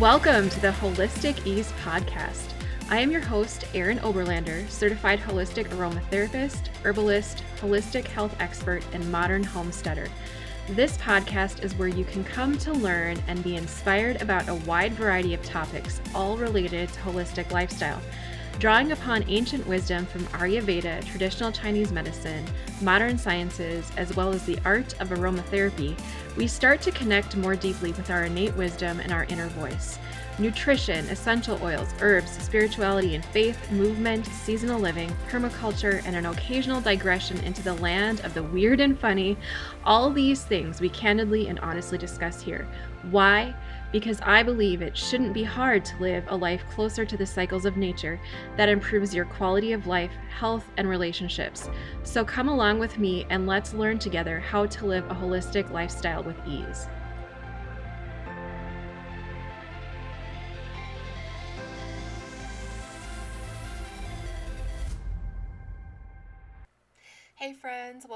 Welcome to the Holistic Ease Podcast. I am your host, Erin Oberlander, certified holistic aromatherapist, herbalist, holistic health expert, and modern homesteader. This podcast is where you can come to learn and be inspired about a wide variety of topics, all related to holistic lifestyle. Drawing upon ancient wisdom from Ayurveda, traditional Chinese medicine, modern sciences, as well as the art of aromatherapy, we start to connect more deeply with our innate wisdom and our inner voice. Nutrition, essential oils, herbs, spirituality and faith, movement, seasonal living, permaculture, and an occasional digression into the land of the weird and funny. All these things we candidly and honestly discuss here. Why? Because I believe it shouldn't be hard to live a life closer to the cycles of nature that improves your quality of life, health, and relationships. So come along with me and let's learn together how to live a holistic lifestyle with ease.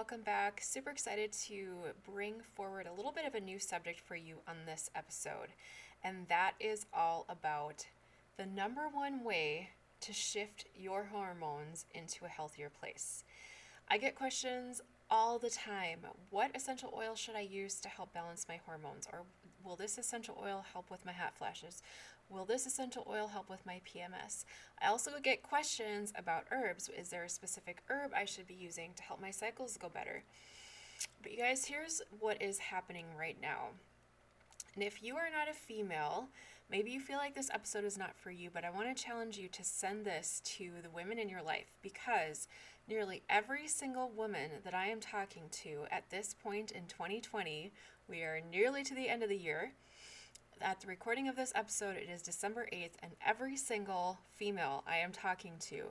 Welcome back. Super excited to bring forward a little bit of a new subject for you on this episode, and that is all about the number one way to shift your hormones into a healthier place. I get questions all the time what essential oil should I use to help balance my hormones? Or will this essential oil help with my hot flashes? Will this essential oil help with my PMS? I also get questions about herbs. Is there a specific herb I should be using to help my cycles go better? But you guys, here's what is happening right now. And if you are not a female, maybe you feel like this episode is not for you, but I want to challenge you to send this to the women in your life because nearly every single woman that I am talking to at this point in 2020, we are nearly to the end of the year at the recording of this episode, it is December 8th, and every single female I am talking to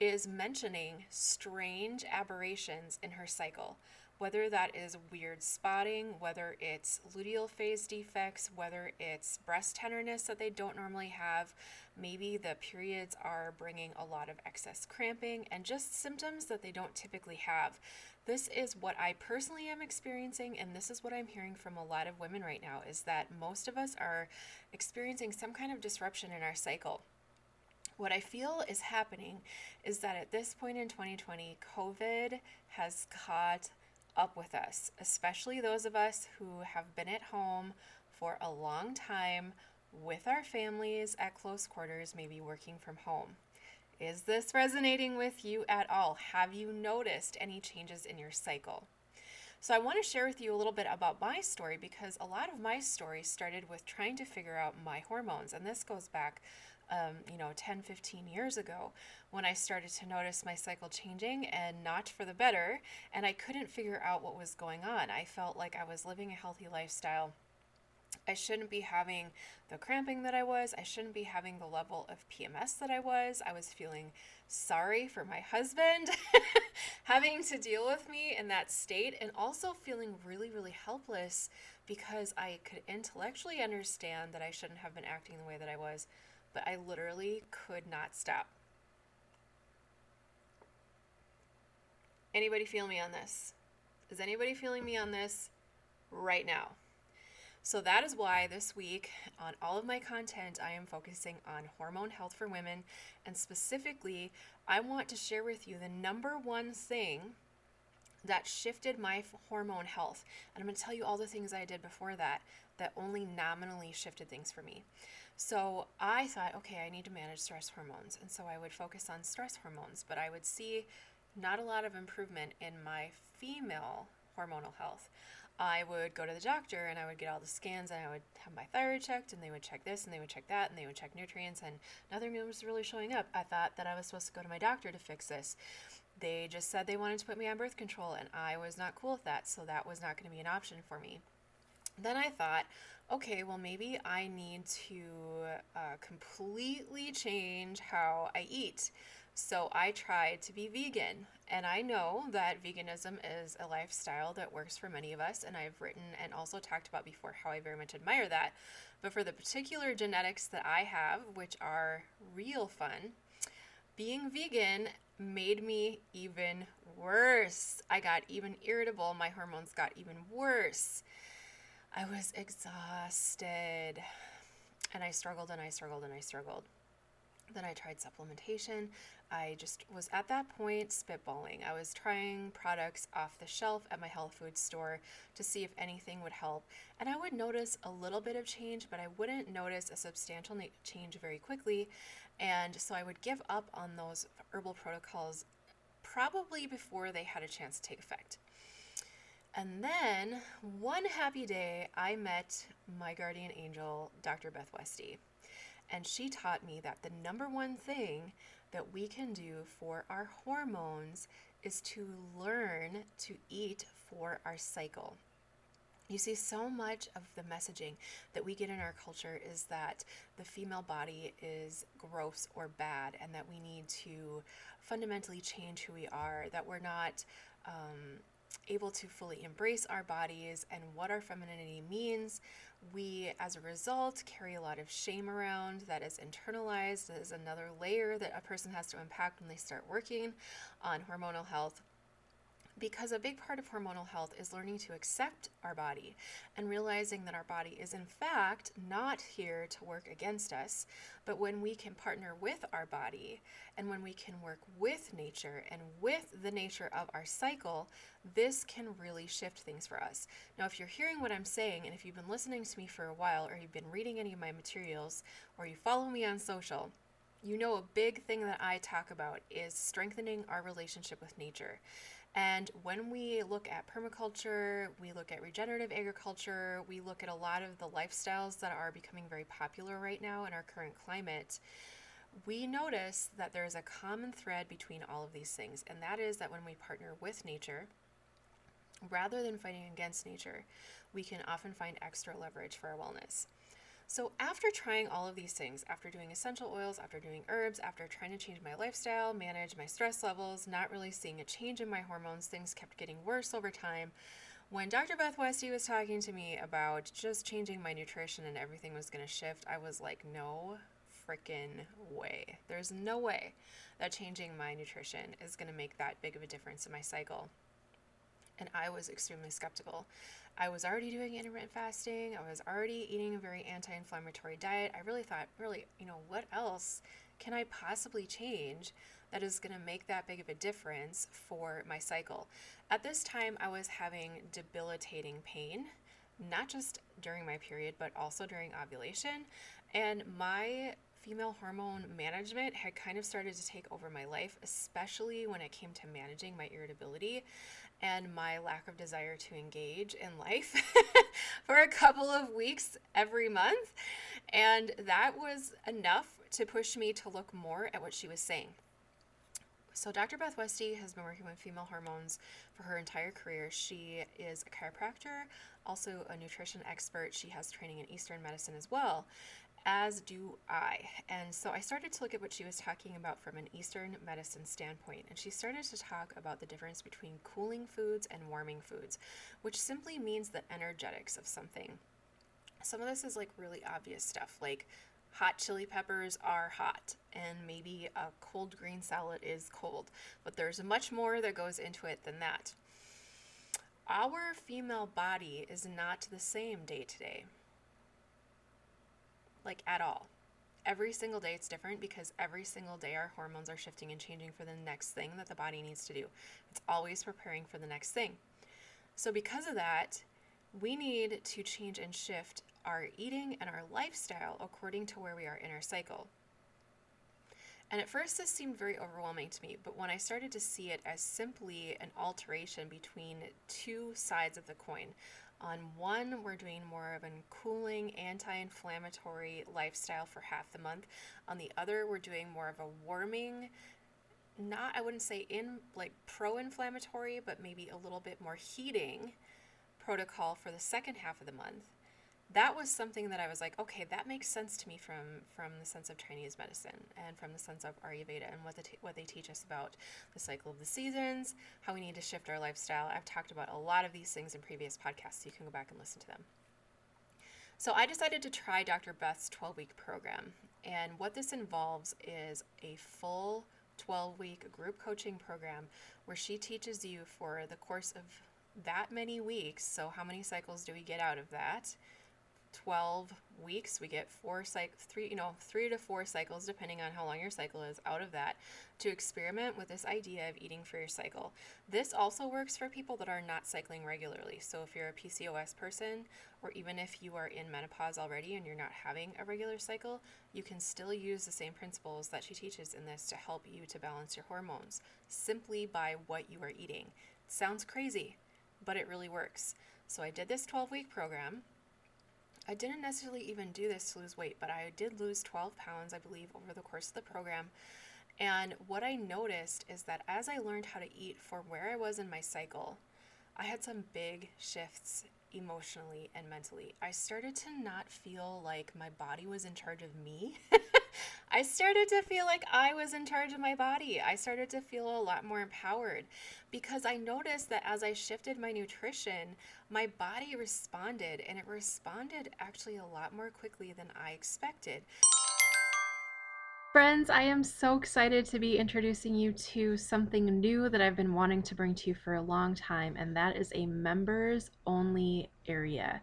is mentioning strange aberrations in her cycle. Whether that is weird spotting, whether it's luteal phase defects, whether it's breast tenderness that they don't normally have, maybe the periods are bringing a lot of excess cramping, and just symptoms that they don't typically have. This is what I personally am experiencing, and this is what I'm hearing from a lot of women right now is that most of us are experiencing some kind of disruption in our cycle. What I feel is happening is that at this point in 2020, COVID has caught up with us, especially those of us who have been at home for a long time with our families at close quarters, maybe working from home. Is this resonating with you at all? Have you noticed any changes in your cycle? So, I want to share with you a little bit about my story because a lot of my story started with trying to figure out my hormones. And this goes back, um, you know, 10, 15 years ago when I started to notice my cycle changing and not for the better. And I couldn't figure out what was going on. I felt like I was living a healthy lifestyle I shouldn't be having the cramping that I was. I shouldn't be having the level of PMS that I was. I was feeling sorry for my husband having to deal with me in that state and also feeling really, really helpless because I could intellectually understand that I shouldn't have been acting the way that I was, but I literally could not stop. Anybody feel me on this? Is anybody feeling me on this right now? So that is why this week on all of my content, I am focusing on hormone health for women. And specifically, I want to share with you the number one thing that shifted my hormone health. And I'm going to tell you all the things I did before that that only nominally shifted things for me. So I thought, okay, I need to manage stress hormones. And so I would focus on stress hormones, but I would see not a lot of improvement in my female hormonal health. I would go to the doctor and I would get all the scans and I would have my thyroid checked and they would check this and they would check that and they would check nutrients and nothing was really showing up. I thought that I was supposed to go to my doctor to fix this. They just said they wanted to put me on birth control and I was not cool with that, so that was not going to be an option for me. Then I thought, okay, well, maybe I need to uh, completely change how I eat. So I tried to be vegan. And I know that veganism is a lifestyle that works for many of us. And I've written and also talked about before how I very much admire that. But for the particular genetics that I have, which are real fun, being vegan made me even worse. I got even irritable. My hormones got even worse. I was exhausted. And I struggled and I struggled and I struggled. Then I tried supplementation. I just was at that point spitballing. I was trying products off the shelf at my health food store to see if anything would help. And I would notice a little bit of change, but I wouldn't notice a substantial change very quickly. And so I would give up on those herbal protocols probably before they had a chance to take effect. And then one happy day, I met my guardian angel, Dr. Beth Westie. And she taught me that the number one thing that we can do for our hormones is to learn to eat for our cycle. You see, so much of the messaging that we get in our culture is that the female body is gross or bad, and that we need to fundamentally change who we are, that we're not um, able to fully embrace our bodies and what our femininity means. We, as a result, carry a lot of shame around that is internalized. That is another layer that a person has to unpack when they start working on hormonal health because a big part of hormonal health is learning to accept our body and realizing that our body is, in fact, not here to work against us. But when we can partner with our body and when we can work with nature and with the nature of our cycle, this can really shift things for us. Now, if you're hearing what I'm saying, and if you've been listening to me for a while, or you've been reading any of my materials, or you follow me on social, you know a big thing that I talk about is strengthening our relationship with nature. And when we look at permaculture, we look at regenerative agriculture, we look at a lot of the lifestyles that are becoming very popular right now in our current climate, we notice that there is a common thread between all of these things, and that is that when we partner with nature, rather than fighting against nature, we can often find extra leverage for our wellness. So, after trying all of these things, after doing essential oils, after doing herbs, after trying to change my lifestyle, manage my stress levels, not really seeing a change in my hormones, things kept getting worse over time. When Dr. Beth Westie was talking to me about just changing my nutrition and everything was going to shift, I was like, no freaking way. There's no way that changing my nutrition is going to make that big of a difference in my cycle. And I was extremely skeptical. I was already doing intermittent fasting. I was already eating a very anti inflammatory diet. I really thought, really, you know, what else can I possibly change that is going to make that big of a difference for my cycle? At this time, I was having debilitating pain, not just during my period, but also during ovulation. And my female hormone management had kind of started to take over my life, especially when it came to managing my irritability and my lack of desire to engage in life for a couple of weeks every month. And that was enough to push me to look more at what she was saying. So, Dr. Beth Westie has been working with female hormones for her entire career. She is a chiropractor, also a nutrition expert. She has training in Eastern medicine as well as do I. And so I started to look at what she was talking about from an Eastern medicine standpoint. And she started to talk about the difference between cooling foods and warming foods, which simply means the energetics of something. Some of this is like really obvious stuff, like hot chili peppers are hot, and maybe a cold green salad is cold. But there's much more that goes into it than that. Our female body is not the same day to day like at all. Every single day it's different because every single day our hormones are shifting and changing for the next thing that the body needs to do. It's always preparing for the next thing. So, because of that, we need to change and shift our eating and our lifestyle according to where we are in our cycle. And at first, this seemed very overwhelming to me, but when I started to see it as simply an alteration between two sides of the coin, on one, we're doing more of a cooling, anti inflammatory lifestyle for half the month. On the other, we're doing more of a warming, not, I wouldn't say in like pro inflammatory, but maybe a little bit more heating protocol for the second half of the month that was something that I was like, okay, that makes sense to me from from the sense of Chinese medicine and from the sense of Ayurveda and what the t- what they teach us about the cycle of the seasons, how we need to shift our lifestyle. I've talked about a lot of these things in previous podcasts, so you can go back and listen to them. So I decided to try Dr. Beth's 12-week program, and what this involves is a full 12-week group coaching program where she teaches you for the course of that many weeks. So how many cycles do we get out of that? 12 weeks. We get four cycle, three, you know, three to four cycles, depending on how long your cycle is, out of that to experiment with this idea of eating for your cycle. This also works for people that are not cycling regularly. So if you're a PCOS person, or even if you are in menopause already and you're not having a regular cycle, you can still use the same principles that she teaches in this to help you to balance your hormones simply by what you are eating. It sounds crazy, but it really works. So I did this 12 week program I didn't necessarily even do this to lose weight, but I did lose 12 pounds, I believe, over the course of the program. And what I noticed is that as I learned how to eat for where I was in my cycle, I had some big shifts emotionally and mentally. I started to not feel like my body was in charge of me. I started to feel like I was in charge of my body. I started to feel a lot more empowered because I noticed that as I shifted my nutrition, my body responded and it responded actually a lot more quickly than I expected. Friends, I am so excited to be introducing you to something new that I've been wanting to bring to you for a long time, and that is a members only area.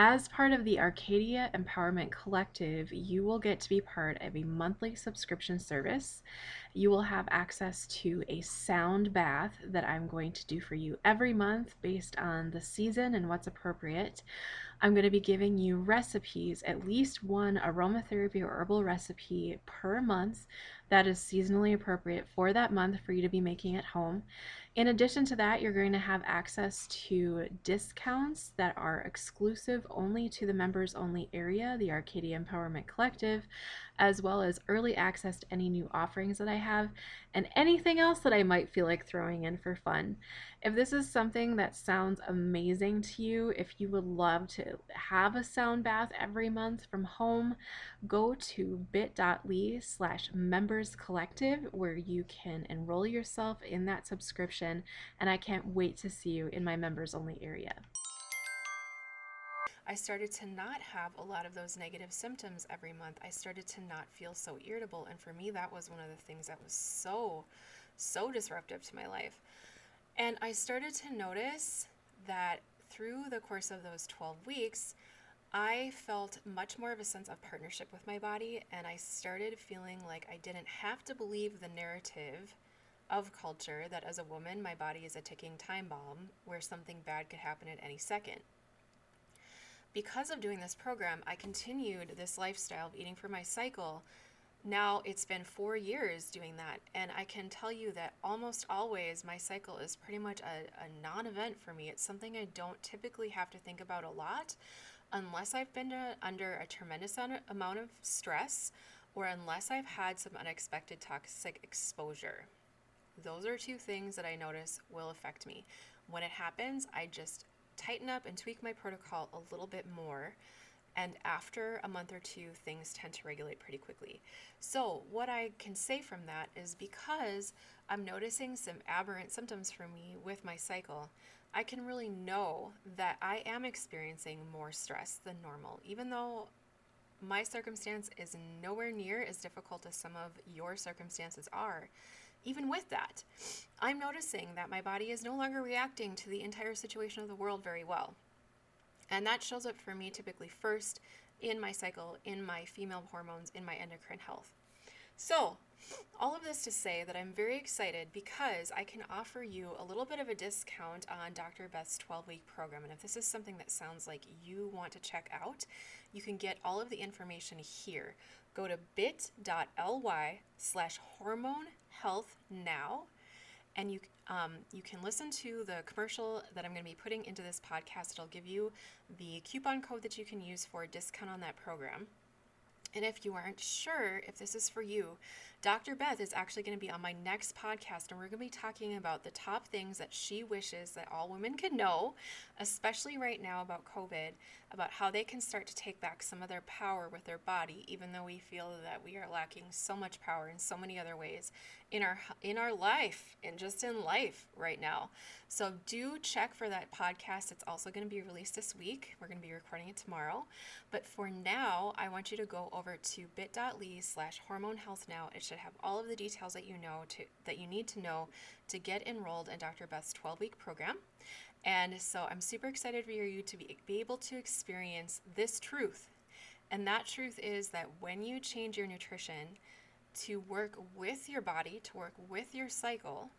As part of the Arcadia Empowerment Collective, you will get to be part of a monthly subscription service. You will have access to a sound bath that I'm going to do for you every month based on the season and what's appropriate. I'm going to be giving you recipes, at least one aromatherapy or herbal recipe per month that is seasonally appropriate for that month for you to be making at home. In addition to that, you're going to have access to discounts that are exclusive only to the members only area, the Arcadia Empowerment Collective, as well as early access to any new offerings that I have and anything else that I might feel like throwing in for fun. If this is something that sounds amazing to you, if you would love to have a sound bath every month from home, go to bit.ly slash members collective where you can enroll yourself in that subscription and I can't wait to see you in my members only area. I started to not have a lot of those negative symptoms every month. I started to not feel so irritable. And for me, that was one of the things that was so, so disruptive to my life. And I started to notice that through the course of those 12 weeks, I felt much more of a sense of partnership with my body, and I started feeling like I didn't have to believe the narrative of culture that as a woman, my body is a ticking time bomb where something bad could happen at any second. Because of doing this program, I continued this lifestyle of eating for my cycle. Now it's been four years doing that, and I can tell you that almost always my cycle is pretty much a, a non event for me. It's something I don't typically have to think about a lot unless I've been to, under a tremendous amount of stress or unless I've had some unexpected toxic exposure. Those are two things that I notice will affect me. When it happens, I just tighten up and tweak my protocol a little bit more. And after a month or two, things tend to regulate pretty quickly. So, what I can say from that is because I'm noticing some aberrant symptoms for me with my cycle, I can really know that I am experiencing more stress than normal, even though my circumstance is nowhere near as difficult as some of your circumstances are. Even with that, I'm noticing that my body is no longer reacting to the entire situation of the world very well. And that shows up for me typically first in my cycle, in my female hormones, in my endocrine health. So, all of this to say that I'm very excited because I can offer you a little bit of a discount on Dr. Beth's 12 week program. And if this is something that sounds like you want to check out, you can get all of the information here. Go to bit.ly slash hormone health now and you um, you can listen to the commercial that I'm going to be putting into this podcast. It'll give you the coupon code that you can use for a discount on that program. And if you aren't sure if this is for you, Dr. Beth is actually going to be on my next podcast, and we're going to be talking about the top things that she wishes that all women could know, especially right now about COVID, about how they can start to take back some of their power with their body, even though we feel that we are lacking so much power in so many other ways in our in our life and just in life right now. So do check for that podcast. It's also going to be released this week. We're going to be recording it tomorrow. But for now, I want you to go over to bit.ly slash hormone health now. It should have all of the details that you know to that you need to know to get enrolled in Dr. Beth's 12 week program. And so I'm super excited for you to be, be able to experience this truth. And that truth is that when you change your nutrition to work with your body, to work with your cycle,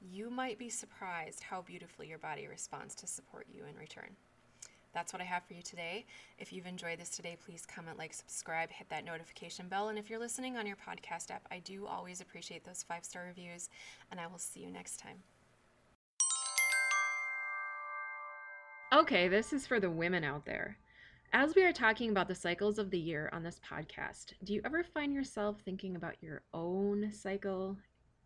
you might be surprised how beautifully your body responds to support you in return. That's what I have for you today. If you've enjoyed this today, please comment, like, subscribe, hit that notification bell. And if you're listening on your podcast app, I do always appreciate those five star reviews. And I will see you next time. Okay, this is for the women out there. As we are talking about the cycles of the year on this podcast, do you ever find yourself thinking about your own cycle?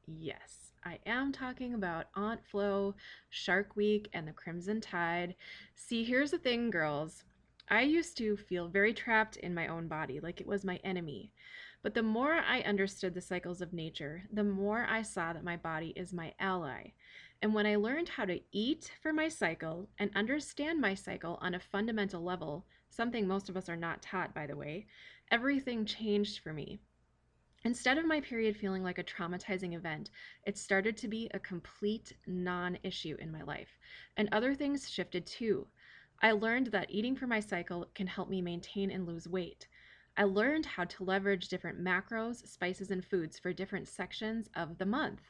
Yes, I am talking about Aunt Flo, Shark Week, and the Crimson Tide. See, here's the thing, girls. I used to feel very trapped in my own body, like it was my enemy. But the more I understood the cycles of nature, the more I saw that my body is my ally. And when I learned how to eat for my cycle and understand my cycle on a fundamental level, something most of us are not taught, by the way, everything changed for me. Instead of my period feeling like a traumatizing event, it started to be a complete non issue in my life. And other things shifted too. I learned that eating for my cycle can help me maintain and lose weight. I learned how to leverage different macros, spices, and foods for different sections of the month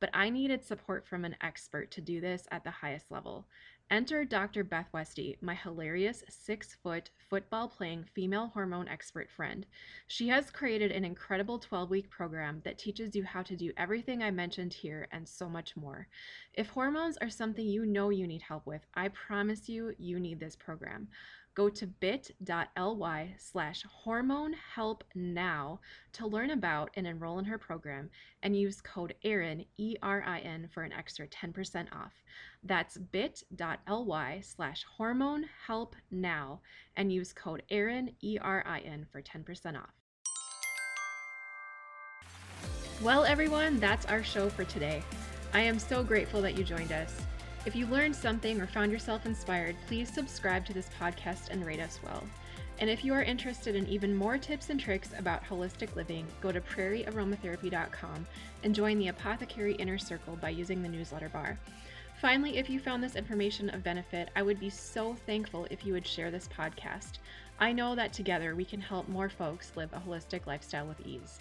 but I needed support from an expert to do this at the highest level. Enter Dr. Beth Westie, my hilarious six foot football playing female hormone expert friend. She has created an incredible 12 week program that teaches you how to do everything I mentioned here and so much more. If hormones are something you know you need help with, I promise you, you need this program go to bit.ly slash hormone help now to learn about and enroll in her program and use code ERIN, E R I N, for an extra 10% off. That's bit.ly slash hormone help now and use code ERIN, E R I N, for 10% off. Well, everyone, that's our show for today. I am so grateful that you joined us. If you learned something or found yourself inspired, please subscribe to this podcast and rate us well. And if you are interested in even more tips and tricks about holistic living, go to prairiearomatherapy.com and join the Apothecary Inner Circle by using the newsletter bar. Finally, if you found this information of benefit, I would be so thankful if you would share this podcast. I know that together we can help more folks live a holistic lifestyle with ease.